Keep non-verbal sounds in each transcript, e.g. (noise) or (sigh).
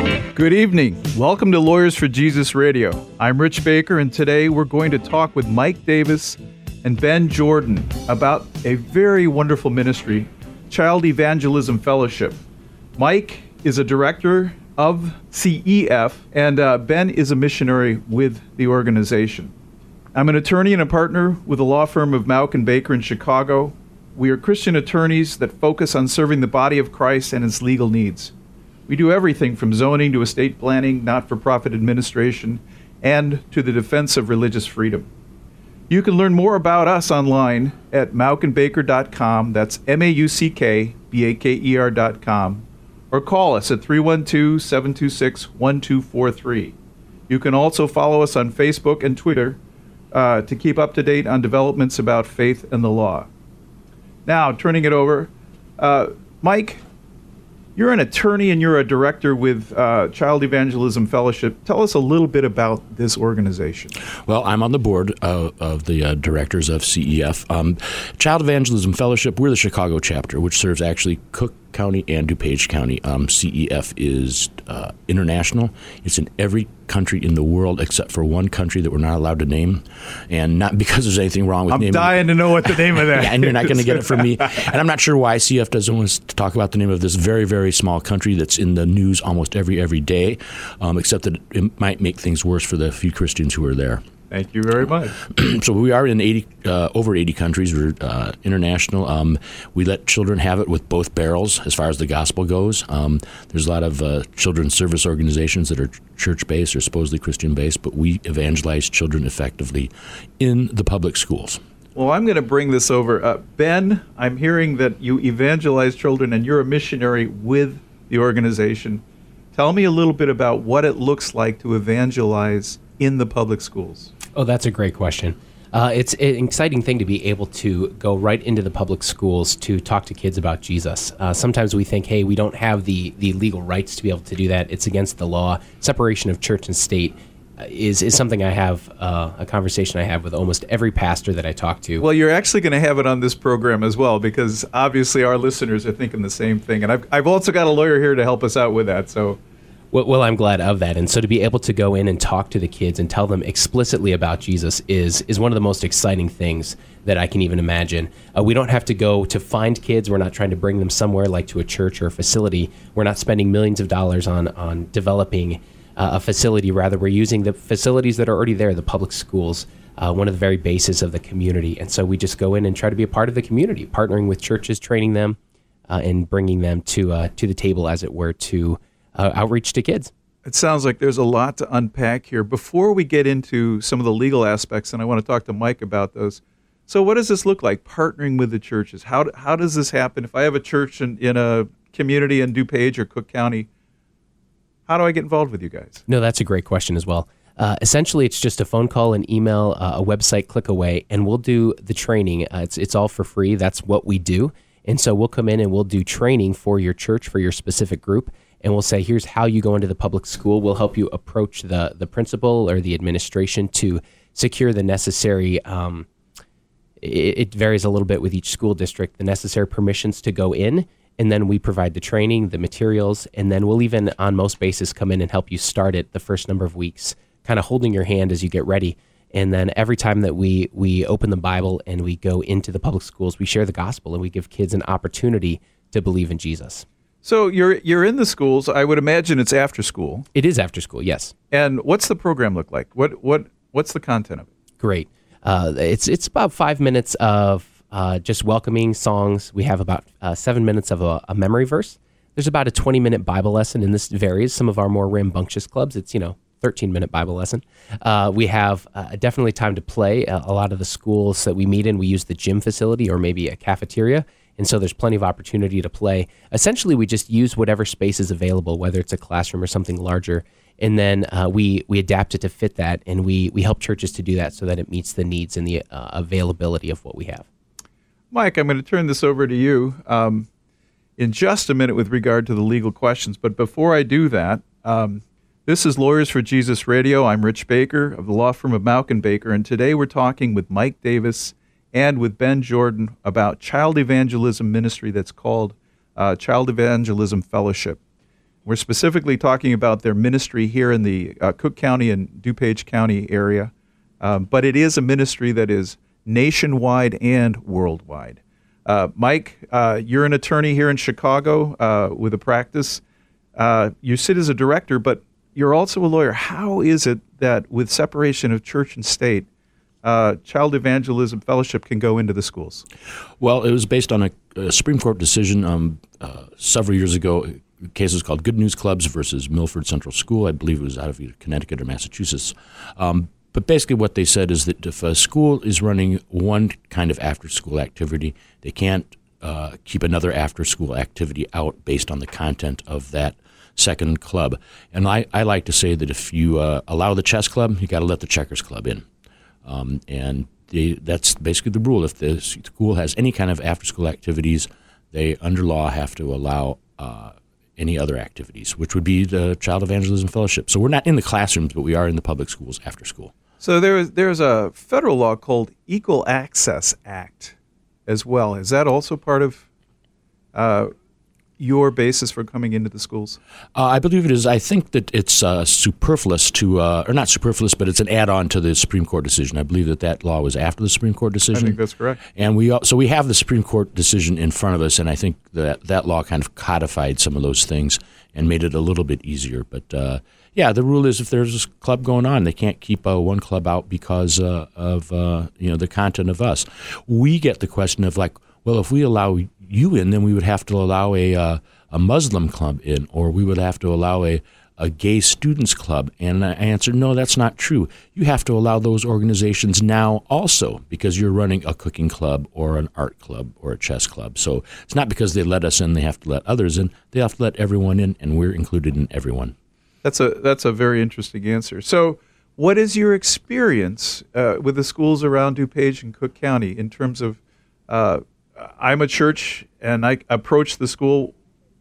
Good evening. Welcome to Lawyers for Jesus Radio. I'm Rich Baker, and today we're going to talk with Mike Davis and Ben Jordan about a very wonderful ministry, Child Evangelism Fellowship. Mike is a director of CEF, and uh, Ben is a missionary with the organization. I'm an attorney and a partner with the law firm of Mauck and Baker in Chicago. We are Christian attorneys that focus on serving the body of Christ and its legal needs. We do everything from zoning to estate planning, not for profit administration, and to the defense of religious freedom. You can learn more about us online at mauckandbaker.com. That's M A U C K B A K E R.com. Or call us at 312 726 1243. You can also follow us on Facebook and Twitter uh, to keep up to date on developments about faith and the law. Now, turning it over, uh, Mike, you're an attorney and you're a director with uh, Child Evangelism Fellowship. Tell us a little bit about this organization. Well, I'm on the board of the uh, directors of CEF. Um, Child Evangelism Fellowship, we're the Chicago chapter, which serves actually Cook County and DuPage County. Um, CEF is uh, international. It's in every country in the world except for one country that we're not allowed to name, and not because there's anything wrong with I'm naming. dying to know what the name of that. (laughs) yeah, and you're not going to get it from me. And I'm not sure why CEF doesn't want to talk about the name of this very, very small country that's in the news almost every every day, um, except that it might make things worse for the few Christians who are there. Thank you very much. (clears throat) so we are in 80, uh, over 80 countries. We're uh, international. Um, we let children have it with both barrels as far as the gospel goes. Um, there's a lot of uh, children's service organizations that are church based or supposedly Christian based, but we evangelize children effectively in the public schools. Well, I'm going to bring this over. Uh, ben, I'm hearing that you evangelize children and you're a missionary with the organization. Tell me a little bit about what it looks like to evangelize in the public schools. Oh, that's a great question. Uh, it's an exciting thing to be able to go right into the public schools to talk to kids about Jesus. Uh, sometimes we think, hey, we don't have the, the legal rights to be able to do that. It's against the law. Separation of church and state uh, is, is something I have, uh, a conversation I have with almost every pastor that I talk to. Well, you're actually going to have it on this program as well because obviously our listeners are thinking the same thing. And I've, I've also got a lawyer here to help us out with that. So well, I'm glad of that. And so to be able to go in and talk to the kids and tell them explicitly about Jesus is is one of the most exciting things that I can even imagine. Uh, we don't have to go to find kids. We're not trying to bring them somewhere like to a church or a facility. We're not spending millions of dollars on on developing uh, a facility. Rather, we're using the facilities that are already there, the public schools. Uh, one of the very bases of the community, and so we just go in and try to be a part of the community, partnering with churches, training them, uh, and bringing them to uh, to the table, as it were, to uh, outreach to kids. It sounds like there's a lot to unpack here. Before we get into some of the legal aspects, and I want to talk to Mike about those. So, what does this look like? Partnering with the churches. How, how does this happen? If I have a church in, in a community in DuPage or Cook County, how do I get involved with you guys? No, that's a great question as well. Uh, essentially, it's just a phone call, an email, uh, a website click away, and we'll do the training. Uh, it's it's all for free. That's what we do, and so we'll come in and we'll do training for your church for your specific group and we'll say, here's how you go into the public school. We'll help you approach the the principal or the administration to secure the necessary. Um, it, it varies a little bit with each school district. The necessary permissions to go in, and then we provide the training, the materials, and then we'll even, on most bases, come in and help you start it the first number of weeks, kind of holding your hand as you get ready. And then every time that we we open the Bible and we go into the public schools, we share the gospel and we give kids an opportunity to believe in Jesus. So you're you're in the schools. I would imagine it's after school. It is after school, yes. And what's the program look like? What what what's the content of it? Great. Uh, it's it's about five minutes of uh, just welcoming songs. We have about uh, seven minutes of a, a, memory verse. There's about a 20 minute Bible lesson, and this varies. Some of our more rambunctious clubs, it's you know 13 minute Bible lesson. Uh, we have uh, definitely time to play. a lot of the schools that we meet in, we use the gym facility or maybe a cafeteria and so there's plenty of opportunity to play. Essentially, we just use whatever space is available, whether it's a classroom or something larger, and then uh, we we adapt it to fit that, and we we help churches to do that so that it meets the needs and the uh, availability of what we have. Mike, I'm going to turn this over to you um, in just a minute with regard to the legal questions. But before I do that, um, this is Lawyers for Jesus Radio. I'm Rich Baker of the law firm of Mauck and Baker, and today we're talking with Mike Davis and with Ben Jordan about child evangelism ministry that's called uh, Child Evangelism Fellowship. We're specifically talking about their ministry here in the uh, Cook County and DuPage County area, um, but it is a ministry that is nationwide and worldwide. Uh, Mike, uh, you're an attorney here in Chicago uh, with a practice. Uh, you sit as a director, but you're also a lawyer. How is it that, with separation of church and state, uh, Child Evangelism Fellowship can go into the schools? Well, it was based on a, a Supreme Court decision um, uh, several years ago. A case was called Good News Clubs versus Milford Central School. I believe it was out of Connecticut or Massachusetts. Um, but basically, what they said is that if a school is running one kind of after school activity, they can't uh, keep another after school activity out based on the content of that second club. And I, I like to say that if you uh, allow the chess club, you got to let the checkers club in. Um, and they, that's basically the rule. If the school has any kind of after school activities, they, under law, have to allow uh, any other activities, which would be the Child Evangelism Fellowship. So we're not in the classrooms, but we are in the public schools after school. So there is there's a federal law called Equal Access Act as well. Is that also part of uh, your basis for coming into the schools? Uh, I believe it is. I think that it's uh, superfluous to, uh, or not superfluous, but it's an add-on to the Supreme Court decision. I believe that that law was after the Supreme Court decision. I think that's correct. And we so we have the Supreme Court decision in front of us, and I think that that law kind of codified some of those things and made it a little bit easier. But uh, yeah, the rule is if there's a club going on, they can't keep uh, one club out because uh, of uh, you know the content of us. We get the question of like, well, if we allow you in, then we would have to allow a uh, a Muslim club in, or we would have to allow a a gay students club? And I answered, no, that's not true. You have to allow those organizations now also because you're running a cooking club or an art club or a chess club. So it's not because they let us in, they have to let others in. They have to let everyone in, and we're included in everyone. That's a that's a very interesting answer. So, what is your experience uh, with the schools around DuPage and Cook County in terms of? Uh, I'm a church and I approach the school.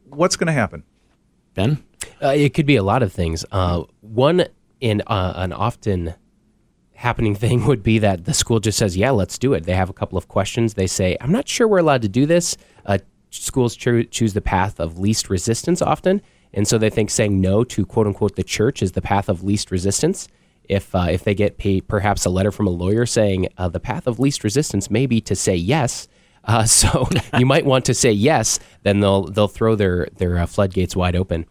What's going to happen? Ben? Uh, it could be a lot of things. Uh, one in uh, an often happening (laughs) thing would be that the school just says, "Yeah, let's do it." They have a couple of questions. They say, "I'm not sure we're allowed to do this." Uh, schools cho- choose the path of least resistance often, and so they think saying no to quote unquote the church is the path of least resistance. If uh, if they get pay, perhaps a letter from a lawyer saying uh, the path of least resistance may be to say yes, uh, (laughs) so you might want to say yes, then they'll they'll throw their their uh, floodgates wide open.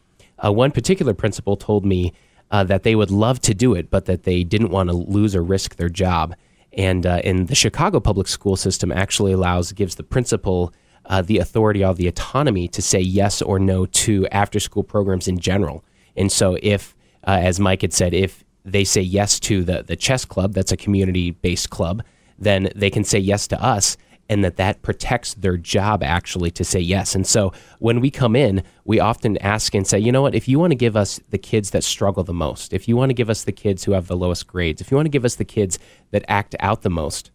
Uh, one particular principal told me uh, that they would love to do it, but that they didn't want to lose or risk their job. And uh, in the Chicago public school system, actually allows gives the principal uh, the authority or the autonomy to say yes or no to after school programs in general. And so, if as Mike had said, if they say yes to the the chess club, that's a community based club, then they can say yes to us and that that protects their job actually to say yes. And so when we come in, we often ask and say, you know what, if you want to give us the kids that struggle the most, if you want to give us the kids who have the lowest grades, if you want to give us the kids that act out the most,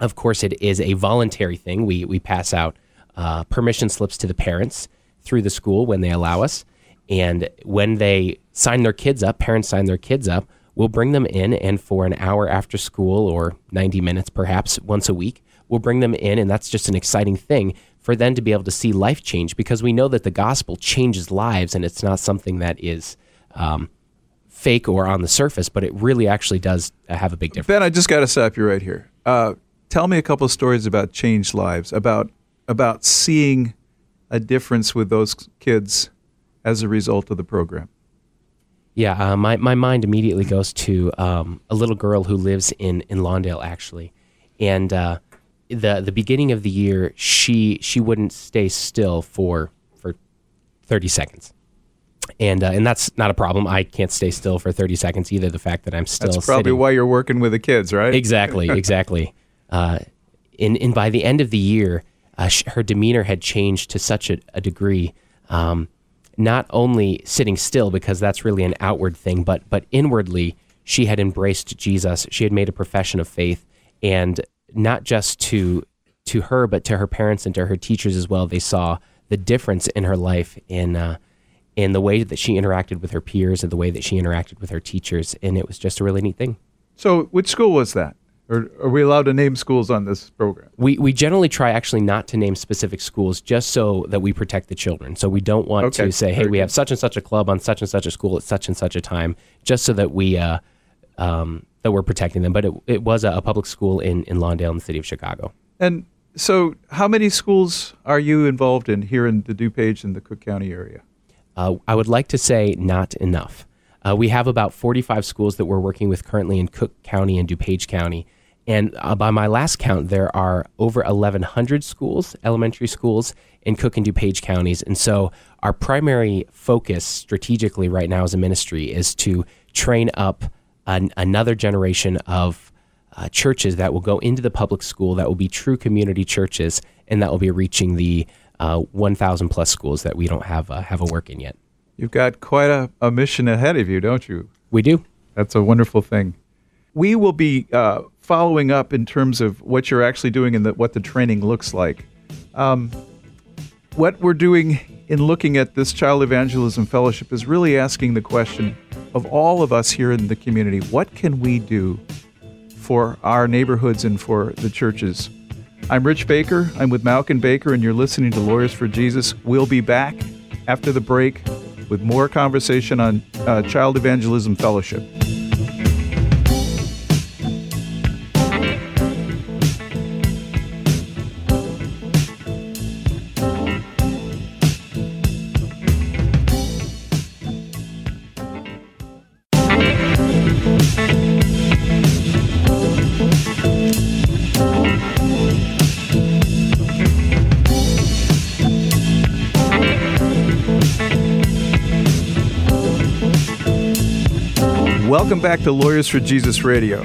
of course, it is a voluntary thing. We, we pass out uh, permission slips to the parents through the school when they allow us. And when they sign their kids up, parents sign their kids up, we'll bring them in and for an hour after school or 90 minutes perhaps once a week, we'll bring them in, and that's just an exciting thing for them to be able to see life change because we know that the gospel changes lives, and it's not something that is um, fake or on the surface, but it really actually does have a big difference. Ben, I just got to stop you right here. Uh, tell me a couple of stories about changed lives, about about seeing a difference with those kids as a result of the program. Yeah, uh, my, my mind immediately goes to um, a little girl who lives in, in Lawndale, actually. And uh, the the beginning of the year, she she wouldn't stay still for for thirty seconds, and uh, and that's not a problem. I can't stay still for thirty seconds either. The fact that I'm still that's probably sitting. why you're working with the kids, right? Exactly, (laughs) exactly. Uh, and and by the end of the year, uh, sh- her demeanor had changed to such a, a degree um, not only sitting still because that's really an outward thing, but but inwardly she had embraced Jesus. She had made a profession of faith, and not just to to her, but to her parents and to her teachers as well. They saw the difference in her life in uh, in the way that she interacted with her peers and the way that she interacted with her teachers, and it was just a really neat thing. So, which school was that? Or are we allowed to name schools on this program? We, we generally try actually not to name specific schools just so that we protect the children. So we don't want Okay, to say, hey, we have such and such a club on such and such a school at such and such a time, just so that we uh, um, that we're protecting them. But it, it was a, a public school in, in Lawndale in the city of Chicago. And so, how many schools are you involved in here in the DuPage and the Cook County area? Uh, I would like to say not enough. Uh, we have about 45 schools that we're working with currently in Cook County and DuPage County. And uh, by my last count, there are over 1,100 schools, elementary schools, in Cook and DuPage counties. And so our primary focus strategically right now as a ministry is to train up an, another generation of uh, churches that will go into the public school, that will be true community churches, and that will be reaching the uh, 1,000 plus schools that we don't have uh, have a work in yet. You've got quite a, a mission ahead of you, don't you? We do. That's a wonderful thing. We will be uh, following up in terms of what you're actually doing and the, what the training looks like. Um, what we're doing in looking at this Child Evangelism Fellowship is really asking the question of all of us here in the community what can we do for our neighborhoods and for the churches? I'm Rich Baker. I'm with Mauck and Baker, and you're listening to Lawyers for Jesus. We'll be back after the break with more conversation on uh, Child Evangelism Fellowship. Welcome back to Lawyers for Jesus Radio.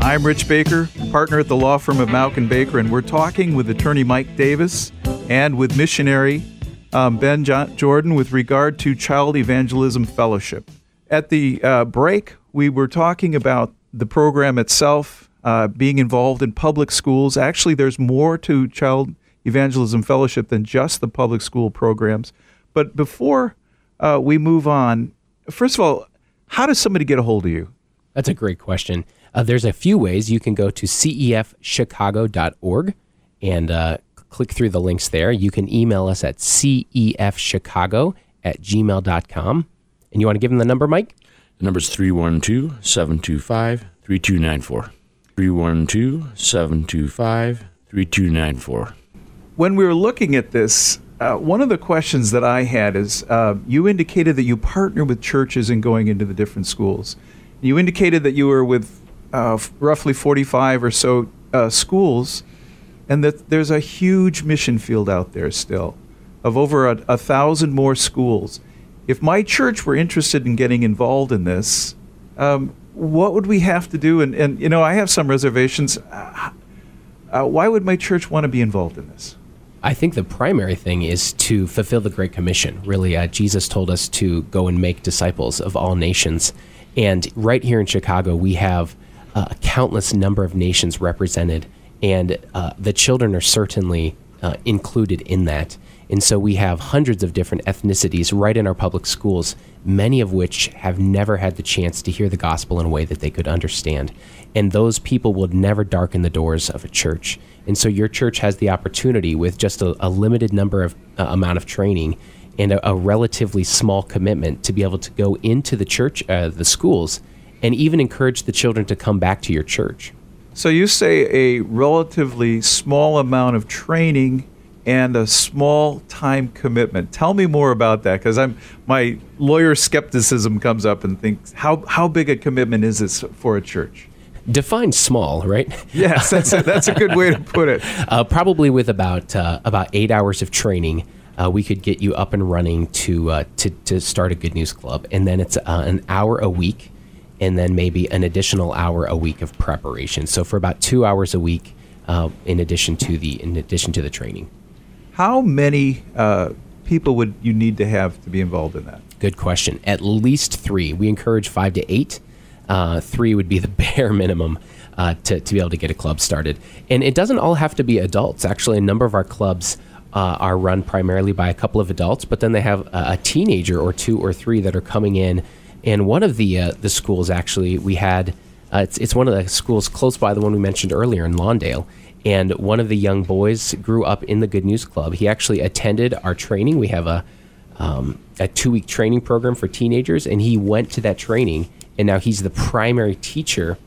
I'm Rich Baker, partner at the law firm of Mauck and Baker, and we're talking with attorney Mike Davis and with missionary um, Ben jo- Jordan with regard to Child Evangelism Fellowship. At the uh, break, we were talking about the program itself, uh, being involved in public schools. Actually, there's more to Child Evangelism Fellowship than just the public school programs. But before uh, we move on, first of all, how does somebody get a hold of you? That's a great question. Uh, there's a few ways. You can go to cefchicago.org and uh, click through the links there. You can email us at cefchicago at gmail.com. And you want to give them the number, Mike? The number is 312 725 3294. 312 725 3294. When we were looking at this, uh, one of the questions that I had is uh, you indicated that you partner with churches in going into the different schools. You indicated that you were with uh, f- roughly 45 or so uh, schools, and that there's a huge mission field out there still of over a, a thousand more schools. If my church were interested in getting involved in this, um, what would we have to do? And, and you know, I have some reservations. Uh, uh, why would my church want to be involved in this? I think the primary thing is to fulfill the Great Commission. Really, uh, Jesus told us to go and make disciples of all nations. And right here in Chicago, we have uh, a countless number of nations represented, and uh, the children are certainly uh, included in that. And so we have hundreds of different ethnicities right in our public schools, many of which have never had the chance to hear the gospel in a way that they could understand. And those people will never darken the doors of a church. And so your church has the opportunity with just a, a limited number of uh, amount of training and a, a relatively small commitment to be able to go into the church, uh, the schools, and even encourage the children to come back to your church. So you say a relatively small amount of training and a small time commitment. Tell me more about that because I'm my lawyer skepticism comes up and thinks how how big a commitment is this for a church? Define small, right? (laughs) Yes, that's a, that's a good way to put it. (laughs) Uh, probably with about uh, about eight hours of training, uh, we could get you up and running to uh, to to start a Good News Club, and then it's uh, an hour a week, and then maybe an additional hour a week of preparation. So for about two hours a week, uh, in addition to the in addition to the training. How many uh, people would you need to have to be involved in that? Good question. At least three. We encourage five to eight. Uh, three would be the (laughs) bare minimum uh, to, to be able to get a club started. And it doesn't all have to be adults. Actually, a number of our clubs uh, are run primarily by a couple of adults, but then they have a, a, teenager or two or three that are coming in. And one of the uh, the schools actually we had uh, it's it's one of the schools close by the one we mentioned earlier in Lawndale. And one of the young boys grew up in the Good News Club. He actually attended our training. We have a um, a two week training program for teenagers, and he went to that training. And now he's the primary teacher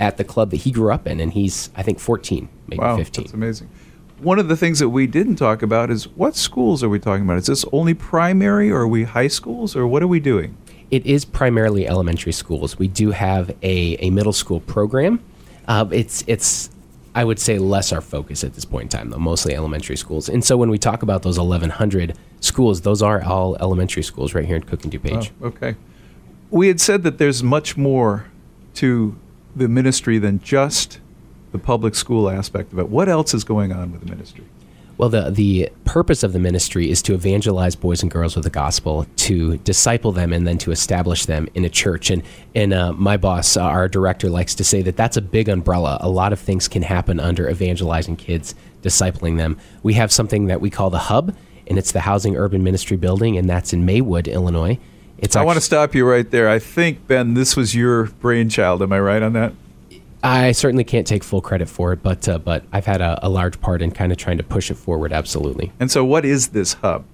at the club that he grew up in, and he's I think 14, maybe wow, 15. That's amazing. One of the things that we didn't talk about is what schools are we talking about? Is this only primary, or are we high schools, or what are we doing? It is primarily elementary schools. We do have a, a middle school program. Uh, it's it's I would say less our focus at this point in time, though, mostly elementary schools. And so when we talk about those 1,100 schools, those are all elementary schools right here in Cook and DuPage. Oh, okay. We had said that there's much more to the ministry than just the public school aspect of it. What else is going on with the ministry? Well, the, the purpose of the ministry is to evangelize boys and girls with the gospel, to disciple them, and then to establish them in a church. And, and uh, my boss, uh, our director, likes to say that that's a big umbrella. A lot of things can happen under evangelizing kids, discipling them. We have something that we call the Hub, and it's the Housing Urban Ministry Building, and that's in Maywood, Illinois. It's I want to stop you right there. I think, Ben, this was your brainchild. Am I right on that? I certainly can't take full credit for it, but uh, but I've had a, a, large part in kind of trying to push it forward. Absolutely. And so, what is this hub?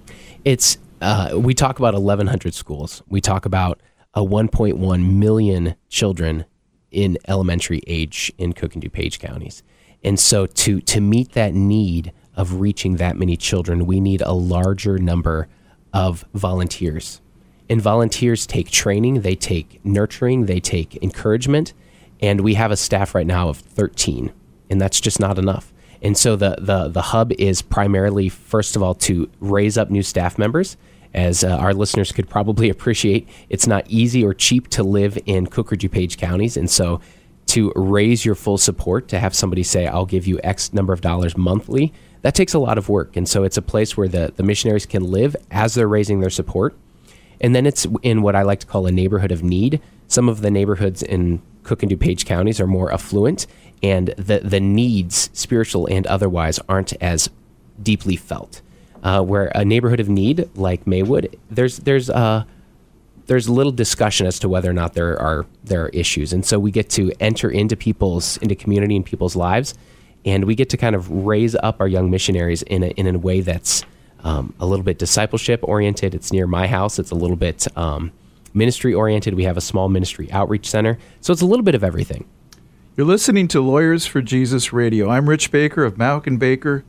It's uh, we talk about 1,100 schools. We talk about a 1.1 million children in elementary age in Cook and DuPage counties, and so to to meet that need of reaching that many children, we need a larger number of volunteers. And volunteers take training, they take nurturing, they take encouragement and we have a staff right now of 13, and that's just not enough. And so the the the hub is primarily, first of all, to raise up new staff members. As uh, our listeners could probably (laughs) appreciate, it's not easy or cheap to live in Cook or DuPage counties, and so to raise your full support, to have somebody say, "I'll give you X number of dollars monthly," that takes a lot of work. And so it's a place where the the missionaries can live as they're raising their support. And then it's in what I like to call a neighborhood of need. Some of the neighborhoods in Cook and DuPage counties are more affluent, and the the needs, spiritual and otherwise, aren't as deeply felt. Uh, where a neighborhood of need like Maywood, there's there's uh, there's little discussion as to whether or not there are there are issues, and so we get to enter into people's into community and people's lives, and we get to kind of raise up our young missionaries in a, in a way that's um, a little bit discipleship oriented. It's near my house. It's a little bit um, ministry oriented. We have a small ministry outreach center. So it's a little bit of everything. You're listening to Lawyers for Jesus Radio. I'm Rich Baker of Mauck and Baker.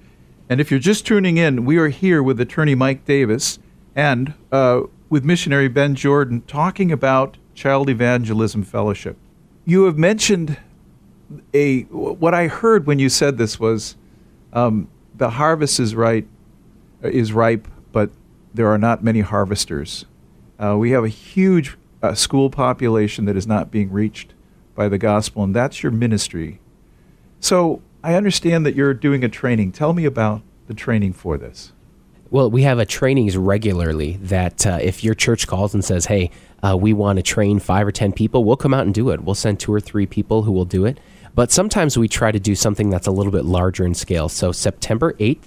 And if you're just tuning in, we are here with attorney Mike Davis and uh, with missionary Ben Jordan talking about Child Evangelism Fellowship. You have mentioned a what I heard when you said this was um, the harvest is right is ripe, but there are not many harvesters. Uh, we have a huge uh, school population that is not being reached by the gospel, and that's your ministry. So I understand that you're doing a training. Tell me about the training for this. Well, we have a trainings regularly that uh, if your church calls and says, hey, uh, we want to train five or 10 people, we'll come out and do it. We'll send two or three people who will do it. But sometimes we try to do something that's a little bit larger in scale. So, September 8th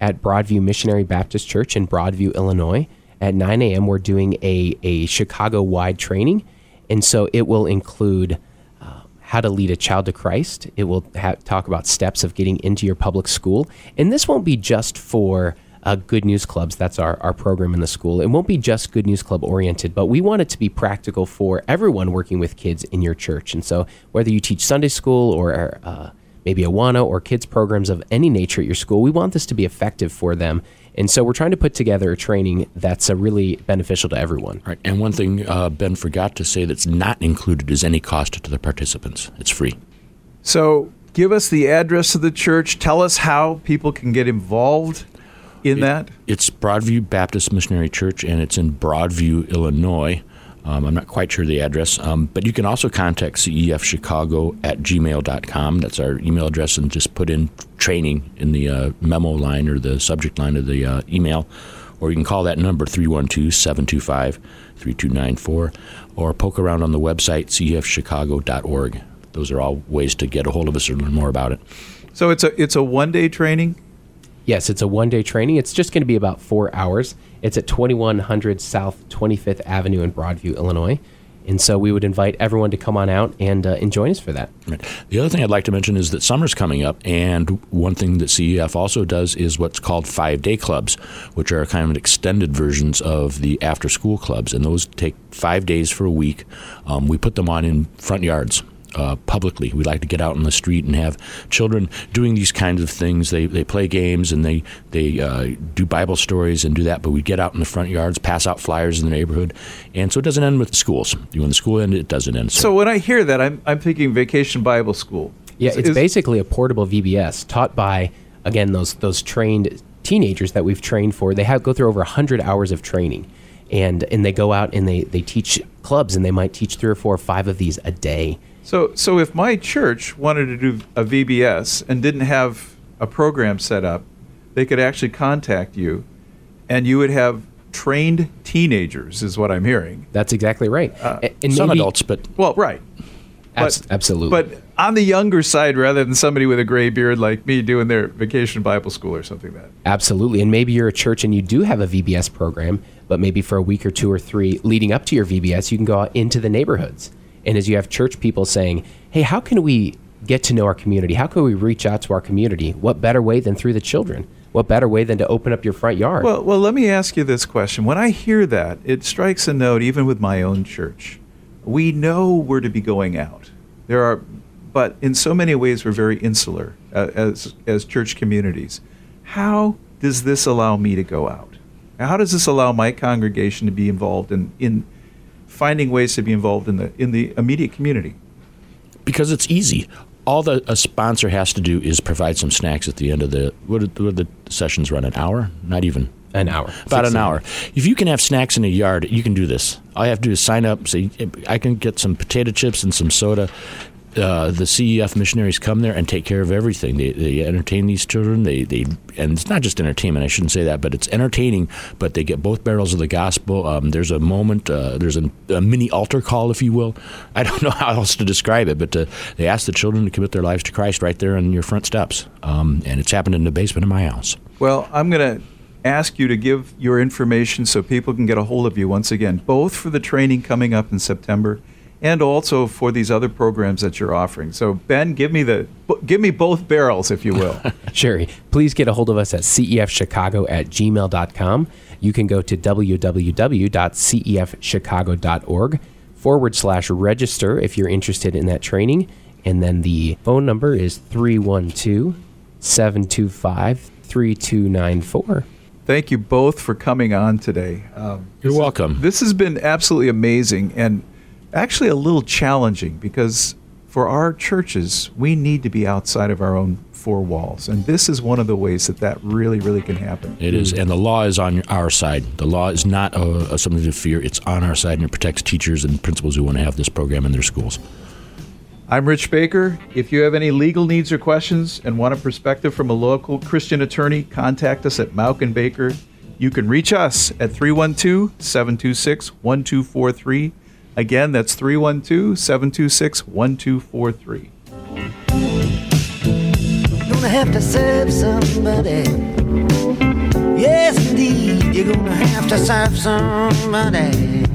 at Broadview Missionary Baptist Church in Broadview, Illinois, at 9 a.m., we're doing a, a Chicago wide training. And so it will include uh, how to lead a child to Christ. It will ha- talk about steps of getting into your public school. And this won't be just for uh, Good News Clubs. That's our, our program in the school. It won't be just Good News Club oriented, but we want it to be practical for everyone working with kids in your church. And so whether you teach Sunday school or uh, maybe Awana or kids programs of any nature at your school, we want this to be effective for them and so we're trying to put together a training that's uh, really beneficial to everyone. Right. And one thing uh, Ben forgot to say that's not included is any cost to the participants. It's free. So give us the address of the church. Tell us how people can get involved in it, that. It's Broadview Baptist Missionary Church, and it's in Broadview, Illinois. Um, I'm not quite sure the address, um, but you can also contact cefchicago at gmail.com. That's our email address, and just put in training in the uh, memo line or the subject line of the uh, email. or you can call that number 312 725 3294 or poke around on the website cefchicago.org. Those are all ways to get a hold of us or learn more about it. So it's a it's a one day training. Yes, it's a one day training. It's just going to be about four hours. It's at 2100 South 25th Avenue in Broadview, Illinois. And so we would invite everyone to come on out and, uh, and join us for that. Right. The other thing I'd like to mention is that summer's coming up, and one thing that CEF also does is what's called five day clubs, which are kind of extended versions of the after school clubs. And those take five days for a week. Um, we put them on in front yards uh, publicly. We like to get out in the street and have children doing these kinds of things. They, they play games and they they uh, do Bible stories and do that. But we get out in the front yards, pass out flyers in the neighborhood, and so it doesn't end with the schools. When the school ends, it doesn't end. So, so when I hear that, I'm I'm thinking Vacation Bible School. Yeah, it's is, basically a portable VBS taught by again those those trained teenagers that we've trained for. They have go through over hundred hours of training and and they go out and they, they teach clubs and they might teach three or four or five of these a day so, so if my church wanted to do a VBS and didn't have a program set up, they could actually contact you, and you would have trained teenagers, is what I'm hearing. That's exactly right. Uh, and some maybe, adults, but well, right. But, absolutely. But on the younger side, rather than somebody with a gray beard like me doing their vacation Bible school or something like that. Absolutely. And maybe you're a church and you do have a VBS program, but maybe for a week or two or three leading up to your VBS, you can go out into the neighborhoods and as you have church people saying, hey, how can we get to know our community? How can we reach out to our community? What better way than through the children? What better way than to open up your front yard? Well, well, let me ask you this question. When I hear that, it strikes a note even with my own church. We know we're to be going out. There are but in so many ways we're very insular uh, as as church communities. How does this allow me to go out? How does this allow my congregation to be involved in, in finding ways to be involved in the in the immediate community? Because it's easy. All the a sponsor has to do is provide some snacks at the end of the what did, what the sessions run an hour? Not even an hour. About an hour. If you can have snacks in a yard, you can do this. All you have to do is sign up. Say, I can get some potato chips and some soda uh, the CEF missionaries come there and take care of everything. They, they entertain these children. They, they and it's not just entertainment. I shouldn't say that, but it's entertaining. But they get both barrels of the gospel. Um, there's a moment. Uh, there's a, a, mini altar call, if you will. (laughs) I don't know how else to describe it, but uh, they ask the children to commit their lives to Christ right there on your front steps. Um, and it's happened in the basement of my house. Well, I'm going to ask you to give your information so people can get a hold of you once again, both for the training coming up in September and also for these other programs that you're offering. So Ben, give me the give me both barrels, if you will. (laughs) sure. Please get a hold of us at cefchicago at gmail.com. You can go to www.cefchicago.org forward slash register if you're interested in that training. And then the phone number is 312 725 3294. Thank you both for coming on today. Um, You're welcome. This has been absolutely amazing. And actually a little challenging because for our churches, we need to be outside of our own four walls. And this is one of the ways that that really, really can happen. It is. And the law is on our side. The law is not a, a something to fear, it's on our side, and it protects teachers and principals who want to have this program in their schools. I'm Rich Baker. If you have any legal needs or questions and want a perspective from a local Christian attorney, contact us at Mauck and Baker. You can reach us at 312 726 1243 Again, that's 312 726 1243. Gonna have to serve somebody. Yes, indeed, you're gonna have to serve somebody.